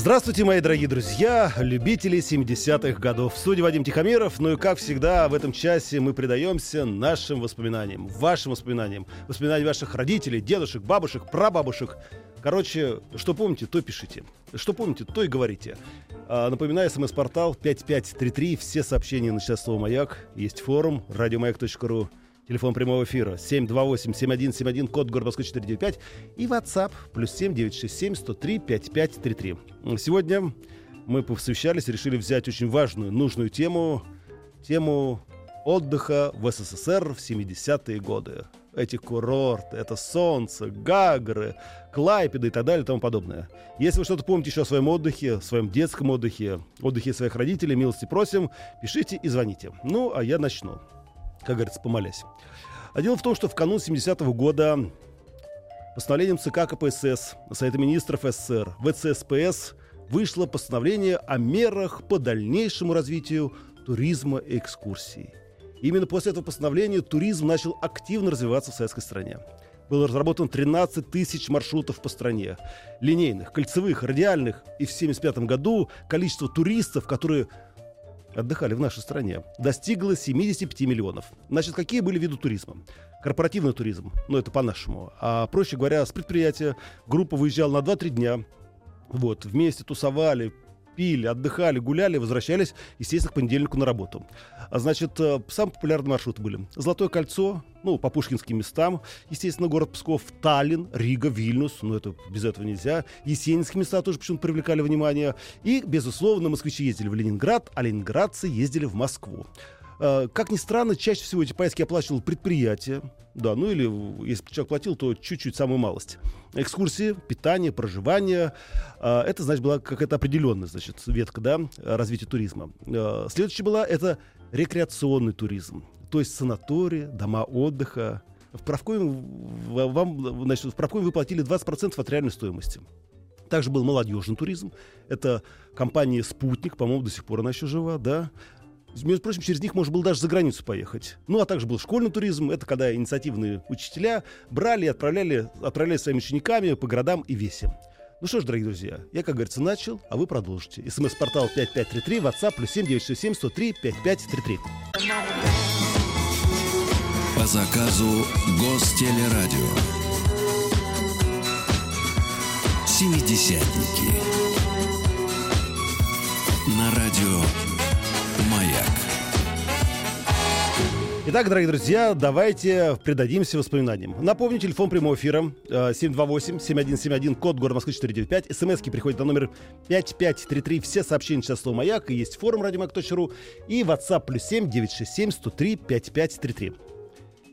Здравствуйте, мои дорогие друзья, любители 70-х годов. В студии Вадим Тихомиров. Ну и, как всегда, в этом часе мы предаемся нашим воспоминаниям, вашим воспоминаниям, воспоминаниям ваших родителей, дедушек, бабушек, прабабушек. Короче, что помните, то пишите. Что помните, то и говорите. А, напоминаю, смс-портал 5533. Все сообщения на час слово «Маяк». Есть форум радиомаяк.ру. Телефон прямого эфира 728-7171, код города Москвы 495. И WhatsApp плюс 7967 103 5533. Сегодня мы посвящались, решили взять очень важную, нужную тему. Тему отдыха в СССР в 70-е годы. Эти курорты, это солнце, Гагры, Клайпеды и так далее и тому подобное. Если вы что-то помните еще о своем отдыхе, своем детском отдыхе, отдыхе своих родителей, милости просим, пишите и звоните. Ну, а я начну как говорится, помолясь. А дело в том, что в канун 70-го года постановлением ЦК КПСС, Совета министров СССР, ВЦСПС вышло постановление о мерах по дальнейшему развитию туризма и экскурсий. Именно после этого постановления туризм начал активно развиваться в советской стране. Было разработано 13 тысяч маршрутов по стране. Линейных, кольцевых, радиальных. И в 1975 году количество туристов, которые отдыхали в нашей стране, достигла 75 миллионов. Значит, какие были виды туризма? Корпоративный туризм, ну это по-нашему. А проще говоря, с предприятия группа выезжала на 2-3 дня, вот, вместе тусовали, пили, отдыхали, гуляли, возвращались, естественно, к понедельнику на работу. А значит, э, самые популярные маршруты были. Золотое кольцо, ну, по пушкинским местам, естественно, город Псков, Таллин, Рига, Вильнюс, ну, это без этого нельзя. Есенинские места тоже почему-то привлекали внимание. И, безусловно, москвичи ездили в Ленинград, а ленинградцы ездили в Москву. Э, как ни странно, чаще всего эти поездки оплачивало предприятие. Да, ну или если человек платил, то чуть-чуть, самую малость. Экскурсии, питание, проживание. Э, это, значит, была какая-то определенная, значит, ветка, да, развития туризма. Э, следующая была это рекреационный туризм. То есть санатории, дома отдыха. В правкоме, вам, значит, в правкоме вы платили 20% от реальной стоимости. Также был молодежный туризм. Это компания «Спутник», по-моему, до сих пор она еще жива, да. Между прочим, через них можно было даже за границу поехать. Ну, а также был школьный туризм. Это когда инициативные учителя брали и отправляли, отправляли своими учениками по городам и весям. Ну что ж, дорогие друзья, я, как говорится, начал, а вы продолжите. СМС-портал 5533, WhatsApp, плюс 7967 103 5533. По заказу Гостелерадио. Семидесятники. На радио Маяк. Итак, дорогие друзья, давайте придадимся воспоминаниям. Напомню, телефон прямого эфира э, 728-7171, код города Москвы 495. СМСки приходят на номер 5533. Все сообщения сейчас слово «Маяк». И есть форум радиомаяк.ру и WhatsApp плюс 7 967 103 5533.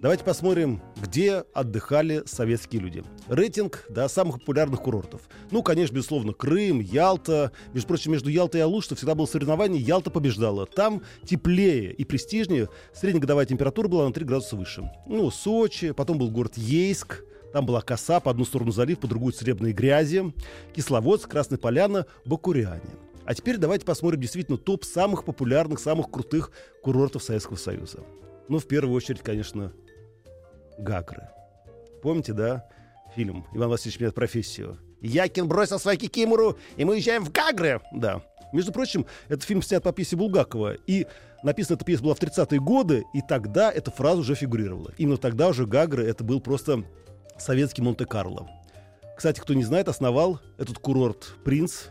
Давайте посмотрим, где отдыхали советские люди. Рейтинг да, самых популярных курортов. Ну, конечно, безусловно, Крым, Ялта. Между прочим, между Ялтой и Алуштой всегда было соревнование, Ялта побеждала. Там теплее и престижнее. Среднегодовая температура была на 3 градуса выше. Ну, Сочи, потом был город Ейск. Там была коса, по одну сторону залив, по другую серебряные грязи. Кисловодск, Красная Поляна, Бакуряне. А теперь давайте посмотрим действительно топ самых популярных, самых крутых курортов Советского Союза. Ну, в первую очередь, конечно, Гагры. Помните, да, фильм «Иван Васильевич меняет профессию»? Якин бросил свою кикимору, и мы уезжаем в Гагры. Да. Между прочим, этот фильм снят по пьесе Булгакова. И написана эта пьеса была в 30-е годы, и тогда эта фраза уже фигурировала. Именно тогда уже Гагры это был просто советский Монте-Карло. Кстати, кто не знает, основал этот курорт принц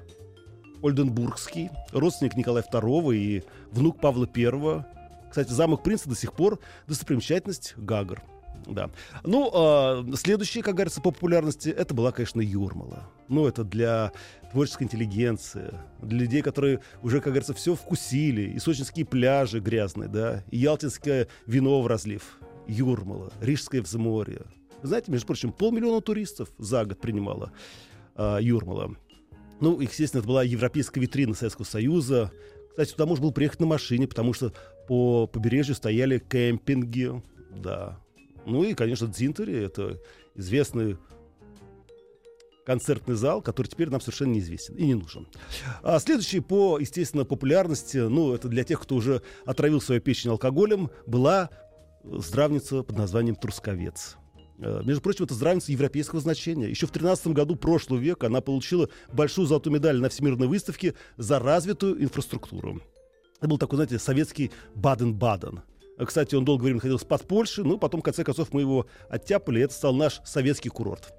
Ольденбургский, родственник Николая II и внук Павла I. Кстати, замок принца до сих пор достопримечательность Гагр. Да. Ну, э, следующее, как говорится, по популярности, это была, конечно, Юрмала. Ну, это для творческой интеллигенции, для людей, которые уже, как говорится, все вкусили. И сочинские пляжи грязные, да, и ялтинское вино в разлив. Юрмала, Рижское взморье. Знаете, между прочим, полмиллиона туристов за год принимала э, Юрмала. Ну, естественно, это была европейская витрина Советского Союза. Кстати, туда можно было приехать на машине, потому что по побережью стояли кемпинги, да. Ну и, конечно, Дзинтери — это известный концертный зал, который теперь нам совершенно неизвестен и не нужен. А следующий по, естественно, популярности, ну, это для тех, кто уже отравил свою печень алкоголем, была здравница под названием «Трусковец». Э, между прочим, это здравница европейского значения. Еще в 13 году прошлого века она получила большую золотую медаль на Всемирной выставке за развитую инфраструктуру. Это был такой, знаете, советский Баден-Баден. Кстати, он долгое время находился под Польшей, но потом, в конце концов, мы его оттяпали, и это стал наш советский курорт.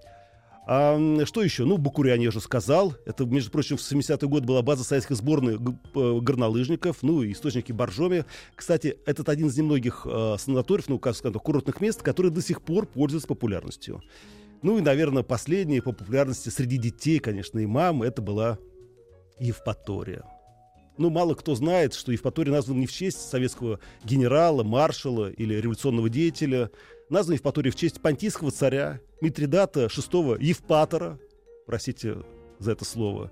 А, что еще? Ну, Бакуряне я уже сказал. Это, между прочим, в 70-й год была база советской сборной горнолыжников, ну, и источники Боржоми. Кстати, этот один из немногих э, санаториев, ну, как сказать, курортных мест, которые до сих пор пользуются популярностью. Ну и, наверное, последние по популярности среди детей, конечно, и мам, это была Евпатория. Ну, мало кто знает, что Евпатория названа не в честь советского генерала, маршала или революционного деятеля, назван Евпатория в честь понтийского царя Митридата VI Евпатора, простите за это слово.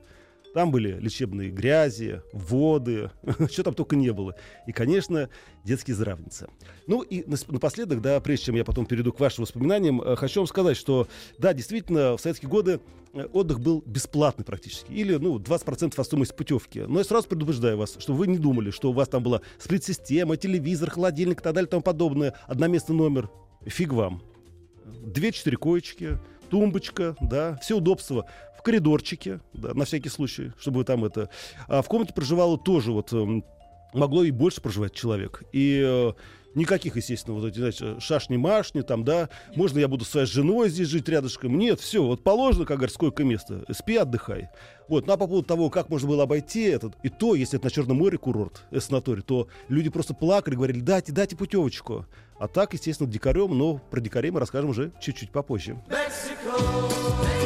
Там были лечебные грязи, воды, что там только не было. И, конечно, детские здравницы. Ну и напоследок, да, прежде чем я потом перейду к вашим воспоминаниям, э, хочу вам сказать, что, да, действительно, в советские годы э, отдых был бесплатный практически. Или, ну, 20% от стоимости путевки. Но я сразу предупреждаю вас, что вы не думали, что у вас там была сплит-система, телевизор, холодильник и так далее и тому подобное. Одноместный номер фиг вам. Две-четыре коечки, тумбочка, да, все удобства коридорчике, да, на всякий случай, чтобы там это... А в комнате проживало тоже вот эм, могло и больше проживать человек. И э, никаких, естественно, вот эти, знаете, шашни-машни, там, да, можно я буду своей женой здесь жить рядышком. Нет, все, вот положено, как говорится, сколько места. Спи, отдыхай. Вот, ну а по поводу того, как можно было обойти этот, и то, если это на Черном море курорт, э, санаторий, то люди просто плакали, говорили, дайте, дайте путевочку. А так, естественно, дикарем, но про дикарей мы расскажем уже чуть-чуть попозже. По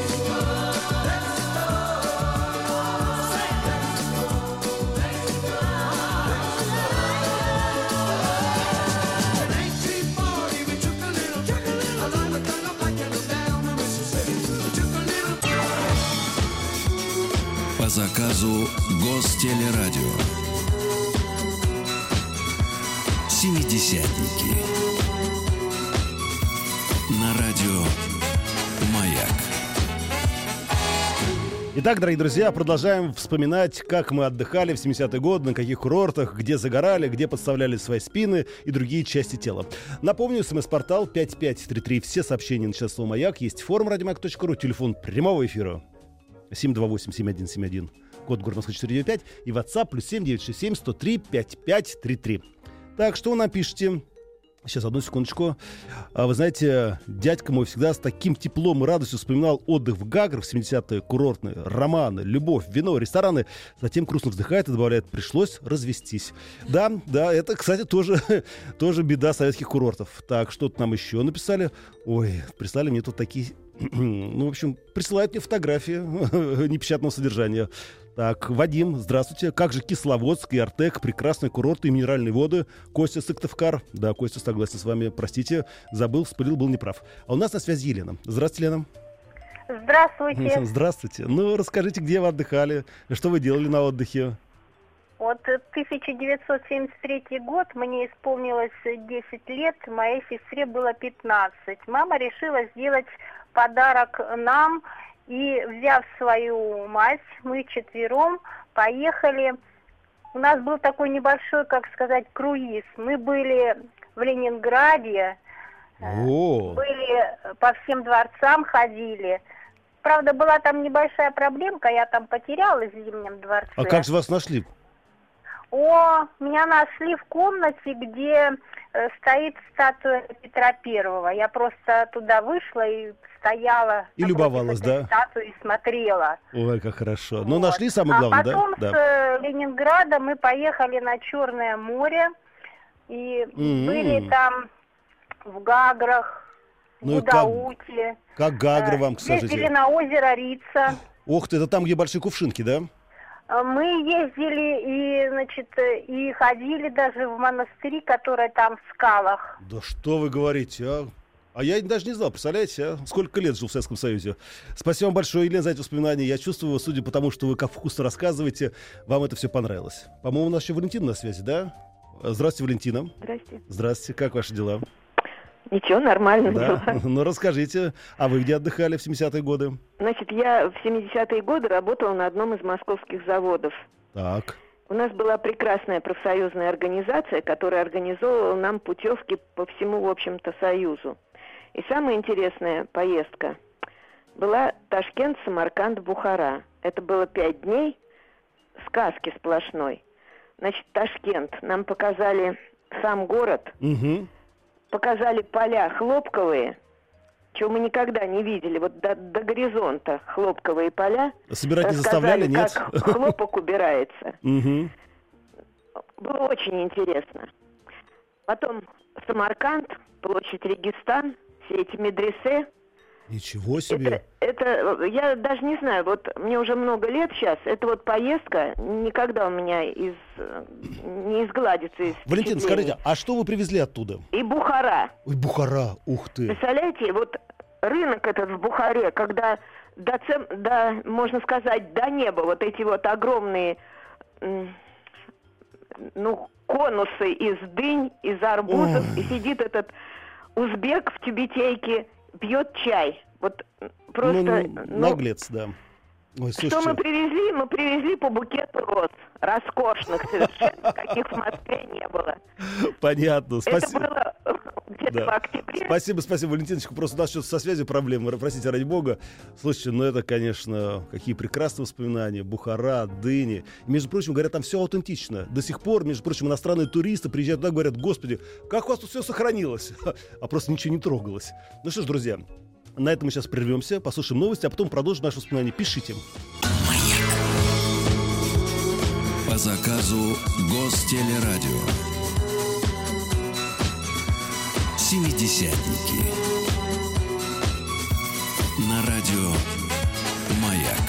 заказу Гостелерадио. Семидесятники. На радио «Маяк». Итак, дорогие друзья, продолжаем вспоминать, как мы отдыхали в 70-е годы, на каких курортах, где загорали, где подставляли свои спины и другие части тела. Напомню, смс-портал 5533. Все сообщения на число «Маяк». Есть форум радиомаяк.ру, телефон прямого эфира 728-7171, код города Москвы 495 и WhatsApp плюс 7967 103 5533. Так, что вы напишите? Сейчас, одну секундочку. А, вы знаете, дядька мой всегда с таким теплом и радостью вспоминал отдых в Гаграх в 70-е, курортные, романы, любовь, вино, рестораны. Затем грустно вздыхает и добавляет, пришлось развестись. Да, да, это, кстати, тоже, тоже беда советских курортов. Так, что-то нам еще написали. Ой, прислали мне тут такие ну, в общем, присылают мне фотографии непечатного содержания. Так, Вадим, здравствуйте. Как же Кисловодск и Артек, прекрасные курорты и минеральные воды. Костя Сыктывкар. Да, Костя, согласен с вами. Простите, забыл, вспылил, был неправ. А у нас на связи Елена. Здравствуйте, Лена. Здравствуйте. Здравствуйте. Ну, расскажите, где вы отдыхали, что вы делали на отдыхе? Вот 1973 год, мне исполнилось 10 лет, моей сестре было 15. Мама решила сделать подарок нам и, взяв свою мать, мы четвером поехали. У нас был такой небольшой, как сказать, круиз. Мы были в Ленинграде, О. были по всем дворцам ходили. Правда, была там небольшая проблемка, я там потерялась в Зимнем дворце. А как же вас нашли? О, меня нашли в комнате, где э, стоит статуя Петра Первого. Я просто туда вышла и стояла. И любовалась, да? Статую и смотрела. Ой, как хорошо. Вот. нашли самое главное, а потом да? с э, Ленинграда мы поехали на Черное море и mm-hmm. были там в Гаграх, ну в Удауте. Как, как Гагры вам, кстати? Ездили на озеро Рица. Ох ты, это там, где большие кувшинки, да? Мы ездили и, значит, и ходили даже в монастыри, которые там в скалах. Да что вы говорите, а? А я даже не знал, представляете, а? сколько лет жил в Советском Союзе. Спасибо вам большое, Елена, за эти воспоминания. Я чувствую, судя по тому, что вы как вкусно рассказываете, вам это все понравилось. По-моему, у нас еще Валентина на связи, да? Здравствуйте, Валентина. Здрасте. Здравствуйте, как ваши дела? Ничего, нормально Да? дела. Ну, расскажите, а вы где отдыхали в 70-е годы? Значит, я в 70-е годы работала на одном из московских заводов. Так. У нас была прекрасная профсоюзная организация, которая организовывала нам путевки по всему, в общем-то, Союзу. И самая интересная поездка была Ташкент, Самарканд, Бухара. Это было пять дней сказки сплошной. Значит, Ташкент. Нам показали сам город, Угу. Показали поля хлопковые, чего мы никогда не видели. Вот до, до горизонта хлопковые поля. Собирать не заставляли, нет? как хлопок убирается. Было очень интересно. Потом Самарканд, площадь Регистан, все эти медресе. Ничего себе. Это, это, я даже не знаю, вот мне уже много лет сейчас, это вот поездка никогда у меня из, не изгладится из Валентин, скажите, а что вы привезли оттуда? И Бухара. Ой, Бухара, ух ты. Представляете, вот рынок этот в Бухаре, когда до, цем- до, можно сказать, до неба вот эти вот огромные, ну, конусы из дынь, из арбузов, Ой. и сидит этот узбек в тюбетейке, пьет чай. Вот просто... ну, ну, наглец, да. Ой, что мы слушайте, привезли? Мы привезли по букету роз. Роскошных совершенно, каких в Москве не было. понятно, Это спасибо. было где-то Да. в октябре. Спасибо, спасибо, Валентиночка. Просто у нас что-то со связью проблемы, простите, ради бога. Слушайте, ну это, конечно, какие прекрасные воспоминания. Бухара, Дыни. И, между прочим, говорят, там все аутентично. До сих пор, между прочим, иностранные туристы приезжают туда, говорят, господи, как у вас тут все сохранилось? А просто ничего не трогалось. Ну что ж, друзья, на этом мы сейчас прервемся, послушаем новости, а потом продолжим наши воспоминания. Пишите. По заказу Гостелерадио. Семидесятники. На радио Маяк.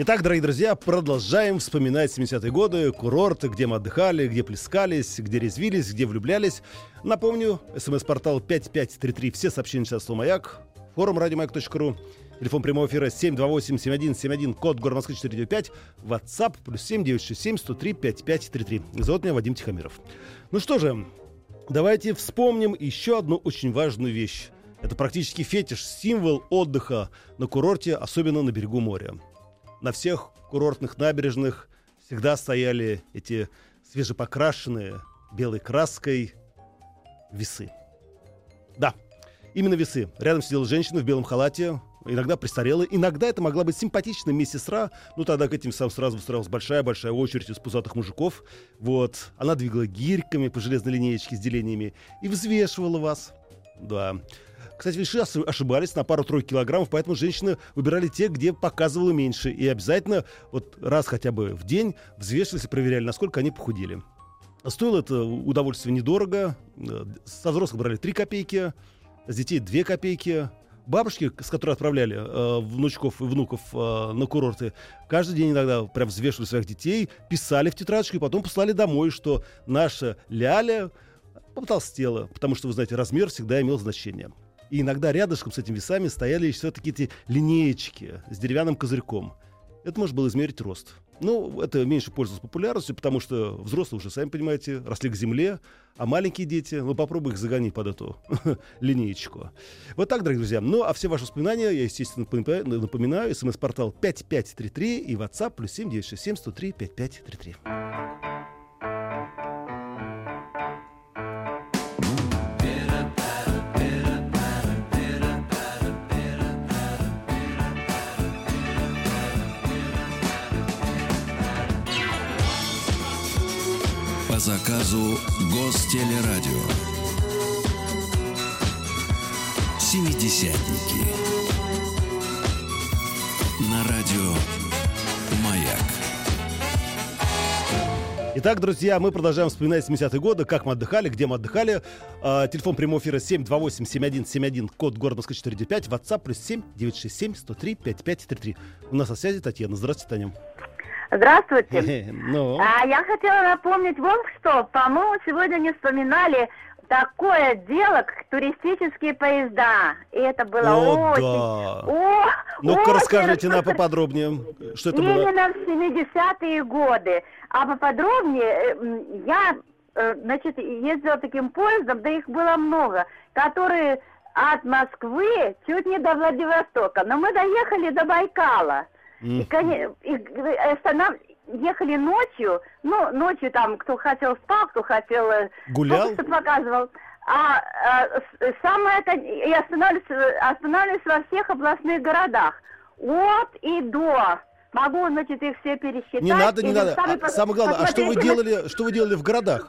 Итак, дорогие друзья, продолжаем вспоминать 70-е годы, курорты, где мы отдыхали, где плескались, где резвились, где влюблялись. Напомню, смс-портал 5533, все сообщения сейчас «Маяк», форум радиомаяк.ру, телефон прямого эфира 728-7171, код город Москвы 495, WhatsApp плюс 7967 103 5533. Зовут меня Вадим Тихомиров. Ну что же, давайте вспомним еще одну очень важную вещь. Это практически фетиш, символ отдыха на курорте, особенно на берегу моря на всех курортных набережных всегда стояли эти свежепокрашенные белой краской весы. Да, именно весы. Рядом сидела женщина в белом халате, иногда престарелая, иногда это могла быть симпатичная медсестра, ну тогда к этим сам сразу выстраивалась большая-большая очередь из пузатых мужиков. Вот, она двигала гирьками по железной линеечке с делениями и взвешивала вас. Да. Кстати, веши ошибались на пару-тройку килограммов, поэтому женщины выбирали те, где показывало меньше. И обязательно вот раз хотя бы в день взвешивались и проверяли, насколько они похудели. Стоило это удовольствие недорого. Э, Со взрослых брали 3 копейки, с детей 2 копейки. Бабушки, с которой отправляли э, внучков и внуков э, на курорты, каждый день иногда прям взвешивали своих детей, писали в тетрадочку и потом послали домой, что наша ляля потолстела, потому что, вы знаете, размер всегда имел значение. И иногда рядышком с этими весами стояли все-таки эти линеечки с деревянным козырьком. Это можно было измерить рост. Ну, это меньше пользовалось популярностью, потому что взрослые уже, сами понимаете, росли к земле, а маленькие дети, ну, попробуй их загони под эту линеечку. Вот так, дорогие друзья. Ну, а все ваши воспоминания я, естественно, напоминаю. СМС-портал 5533 и WhatsApp плюс 7967 103 5533. Заказу Гостелерадио. Семидесятники. На радио Маяк. Итак, друзья, мы продолжаем вспоминать 70-е годы, как мы отдыхали, где мы отдыхали. А, телефон прямого эфира 728-7171, код города Москвы 495, WhatsApp плюс 7 967 103 5533. У нас на связи Татьяна. Здравствуйте, Таня. Здравствуйте. Ну, А я хотела напомнить вам, что, по-моему, сегодня не вспоминали такое дело, как туристические поезда. И это было О, очень... да. О, Ну-ка расскажите нам поподробнее, что это было. Именно в 70-е годы. А поподробнее, э, я, э, значит, ездила таким поездом, да их было много, которые от Москвы чуть не до Владивостока. Но мы доехали до Байкала. И, М. коне- и, э, останов- ехали ночью, ну, ночью там, кто хотел спал, кто хотел... э, Гулял? фокусы показывал. А, а, с- самое, и останавливались, э, останавливались во всех областных городах. От и до. Могу, значит, их все пересчитать. Не надо, не надо. сами А самое главное, а что вы делали, что вы делали в городах?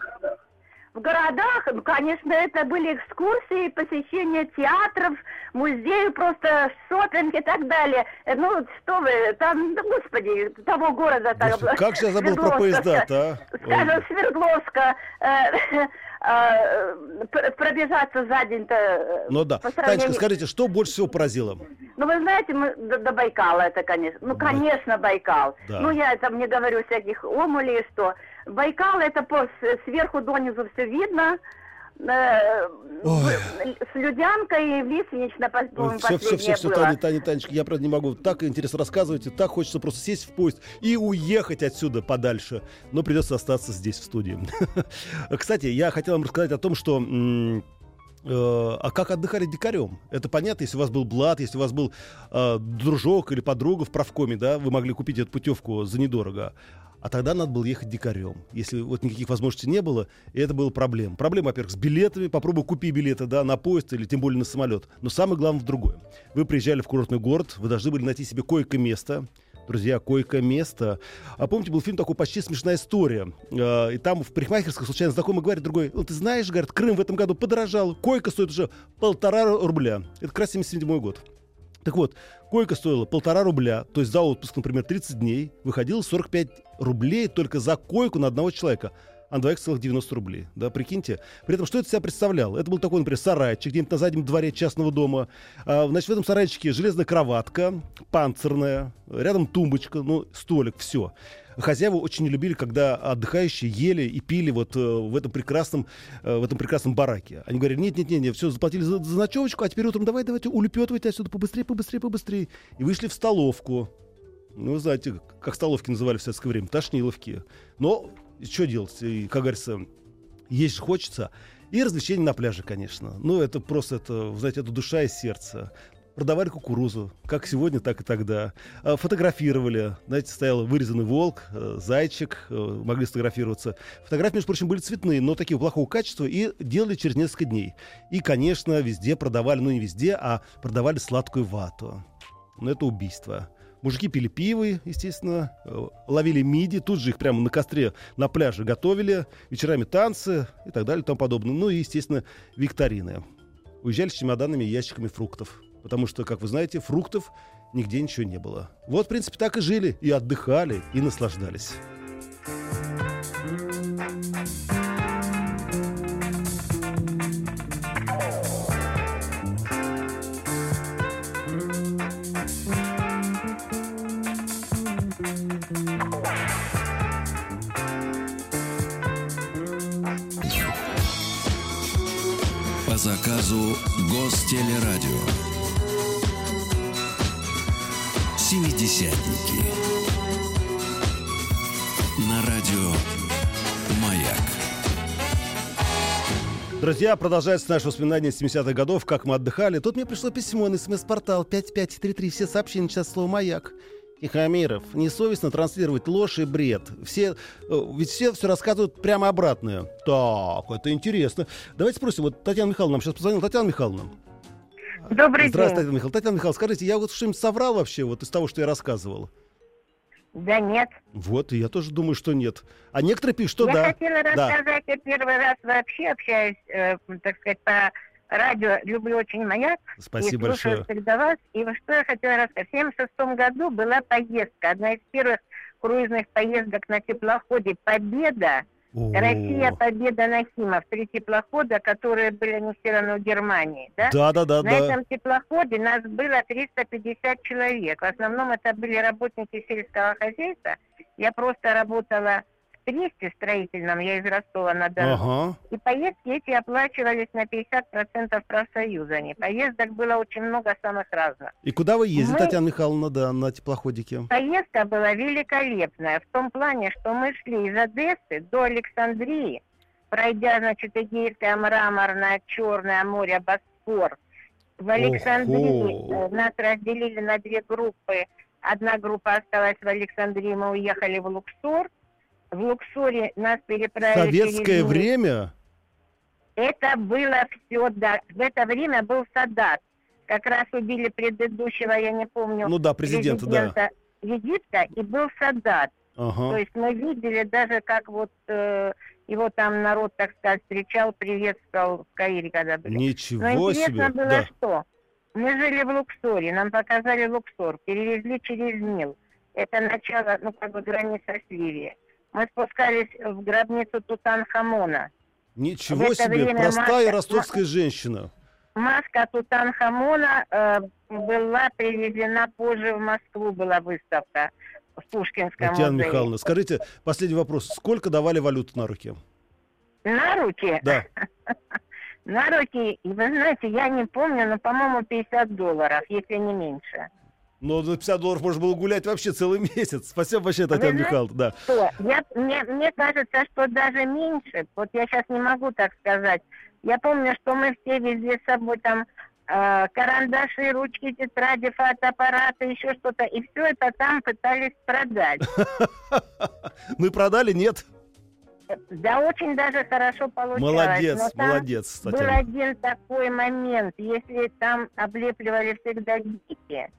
В городах, ну, конечно, это были экскурсии, посещение театров, музеев, просто шопинг и так далее. Э, Ну, что вы, там, господи, того города... там, Господи, как же я забыл про поезда-то, а? Скажем, Свердловска, э, э, пр- пробежаться за день-то... э, Ну да. по Танечка, сравнению- скажите, что больше всего поразило? Ну, вы знаете, мы до, до Байкала это, конечно. Ну, конечно, Байкал. Да. Ну, я там не говорю всяких омулей, что. Байкал это по, сверху донизу все видно. Э, Ой. с Людянкой и в Лиственнично, по- по-моему, Все, все, все, все, было. Таня, Таня, Танечка, я, правда, не могу. Так интересно рассказываете, так хочется просто сесть в поезд и уехать отсюда подальше. Но придется остаться здесь, в студии. Кстати, я хотел вам рассказать о том, что... э, а как отдыхали дикарем? Это понятно, если у вас был блат, если у вас был э, дружок или подруга в правкоме, да, вы могли купить эту путевку за недорого. А тогда надо было ехать дикарем. Если вот никаких возможностей не было, и это была проблема. Проблема, во-первых, с билетами. Попробуй купи билеты, да, на поезд или тем более на самолет. Но самое главное в другое. Вы приезжали в курортный город, вы должны были найти себе койко-место. Друзья, койко-место. А помните, был фильм такой почти смешная история. Э, И там в парикмахерской случайно знакомый говорит другой, ну ты знаешь, говорит, Крым в этом году подорожал, койка стоит уже полтора рубля. Это как раз 77 год. Так вот, койка стоила полтора рубля, то есть за отпуск, например, 30 дней, выходило 45 рублей только за койку на одного человека. А на двоих целых 90 рублей. Да, прикиньте. При этом, что это себя представлял? Это был такой, например, сарайчик где-нибудь на заднем дворе частного дома. А, значит, в этом сарайчике железная кроватка, панцирная, рядом тумбочка, ну, столик, все. Хозяева очень любили, когда отдыхающие ели и пили вот э, в этом прекрасном, э, в этом прекрасном бараке. Они говорили, нет, нет, нет, нет, все, заплатили за, за ночевочку, а теперь утром давай, давайте улепетывайте отсюда побыстрее, побыстрее, побыстрее. И вышли в столовку. Ну, вы знаете, как столовки называли в советское время, тошниловки. Но что делать? И, как говорится, есть хочется. И развлечения на пляже, конечно. Ну, это просто, это, знаете, это душа и сердце. Продавали кукурузу, как сегодня, так и тогда. А, Фотографировали. Знаете, стоял вырезанный волк, э, зайчик, э, могли сфотографироваться. Фотографии, между прочим, были цветные, но такие плохого качества, и делали через несколько дней. И, конечно, везде продавали, ну не везде, а продавали сладкую вату. Ну, это убийство. Мужики пили пиво, естественно, э, ловили миди, тут же их прямо на костре на пляже готовили, вечерами танцы и так далее и тому подобное. Ну и, естественно, викторины. Уезжали с чемоданами и ящиками фруктов. Потому что, как вы знаете, фруктов нигде ничего не было. Вот, в принципе, так и жили, и отдыхали, и наслаждались. По заказу Гостелерадио. Семидесятники. На радио Маяк. Друзья, продолжается наше воспоминание 70-х годов, как мы отдыхали. Тут мне пришло письмо на смс-портал 5533. Все сообщения сейчас слово «Маяк». Тихомиров, несовестно транслировать ложь и бред. Все, э, ведь все все рассказывают прямо обратное. Так, это интересно. Давайте спросим, вот Татьяна Михайловна нам сейчас позвонила. Татьяна Михайловна. Добрый Здравствуйте, день. Татьяна Михайловна. Татьяна Михайловна, скажите, я вот что-нибудь соврал вообще вот из того, что я рассказывал? Да нет. Вот, и я тоже думаю, что нет. А некоторые пишут, что я да. хотела Да. рассказать, я первый раз вообще общаюсь, э, так сказать, по радио. Люблю очень «Маяк». Спасибо и большое. всегда вас. И что я хотела рассказать. В 76 году была поездка, одна из первых круизных поездок на теплоходе «Победа». О, Россия «Победа» Нахимов. Три теплохода, которые были аннексированы в Германии. Да? Да, да, да, На да. этом теплоходе нас было 350 человек. В основном это были работники сельского хозяйства. Я просто работала тресте строительном, я из Ростова-на-Дону. Ага. И поездки эти оплачивались на 50% профсоюзами. Поездок было очень много самых разных. И куда вы ездите, Мы- Татьяна Михайловна, да, на теплоходике? Поездка была великолепная в том плане, что мы шли из Одессы до Александрии, пройдя, значит, Эгейское мраморное, Черное море, Босфор. В Александрии Ого. нас разделили на две группы. Одна группа осталась в Александрии, мы уехали в Луксор. В Луксоре нас переправили Советское через время? Это было все, да. В это время был Садат. Как раз убили предыдущего, я не помню, Ну да, президента, да. президента Египта, и был Садат. То Ага. есть мы видели даже, как вот э, его там народ, так сказать, встречал, приветствовал в Каире, когда были. Но Ничего интересно себе. было Да. что? Мы жили в Луксоре, нам показали Луксор, перевезли через Нил. Это начало, ну, как бы граница с Ливией. Мы спускались в гробницу Тутанхамона. Ничего себе. Простая Маша- ростовская женщина. Маска Тутанхамона э, была привезена позже в Москву, была выставка в Пушкинском Татьяна музее. Михайловна, скажите, последний вопрос. Сколько давали валюту на руки? На руки? Да. На руки, вы знаете, я не помню, но, по-моему, 50 долларов, если не меньше. Но за 50 долларов можно было гулять вообще целый месяц. Спасибо большое, Татьяна Михайловна. Да. Что? Я, мне, мне кажется, что даже меньше. Вот я сейчас не могу так сказать. Я помню, что мы все везли с собой там э, карандаши, ручки, тетради, фотоаппараты, еще что-то. И все это там пытались продать. Ну и продали? Нет? Да очень даже хорошо получалось. Молодец, но там молодец, Был Татьяна. один такой момент, если там облепливали всегда гики,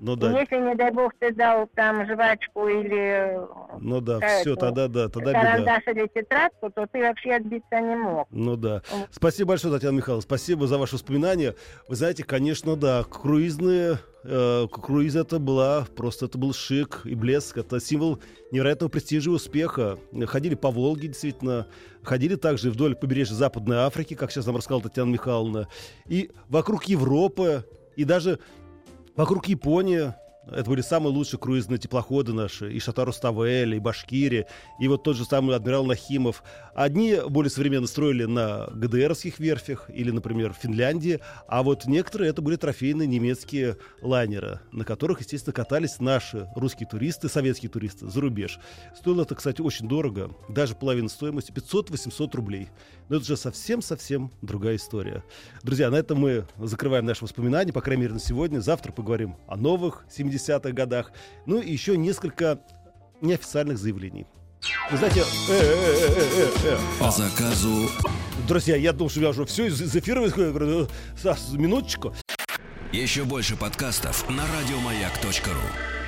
Ну да, если, не дай бог, ты дал там жвачку или ну да, какая-то все, тогда да, тогда беда. карандаш или тетрадку, то ты вообще отбиться не мог. Ну да. Спасибо большое, Татьяна Михайловна. Спасибо за ваши воспоминания. Вы знаете, конечно, да, круизные, э, круиз это была, просто это был шик и блеск. Это символ невероятного престижа и успеха. Ходили по Волге, действительно. Ходили также вдоль побережья Западной Африки, как сейчас нам рассказала Татьяна Михайловна. И вокруг Европы, и даже вокруг Японии. Это были самые лучшие круизные теплоходы наши. И Шатару Ставель, и Башкирия, и вот тот же самый адмирал Нахимов. Одни более современно строили на ГДРовских верфях или, например, в Финляндии, а вот некоторые это были трофейные немецкие лайнеры, на которых, естественно, катались наши русские туристы, советские туристы за рубеж. Стоило это, кстати, очень дорого, даже половина стоимости, 500-800 рублей. Но это же совсем-совсем другая история. Друзья, на этом мы закрываем наши воспоминания, по крайней мере, на сегодня. Завтра поговорим о новых 70-х годах. Ну и еще несколько неофициальных заявлений. Вы знаете, э, э, э. По заказу друзья, я думал, что я уже все из из эфира говорю, «Саш, минуточку. еще больше подкастов на радиомаяк.ру.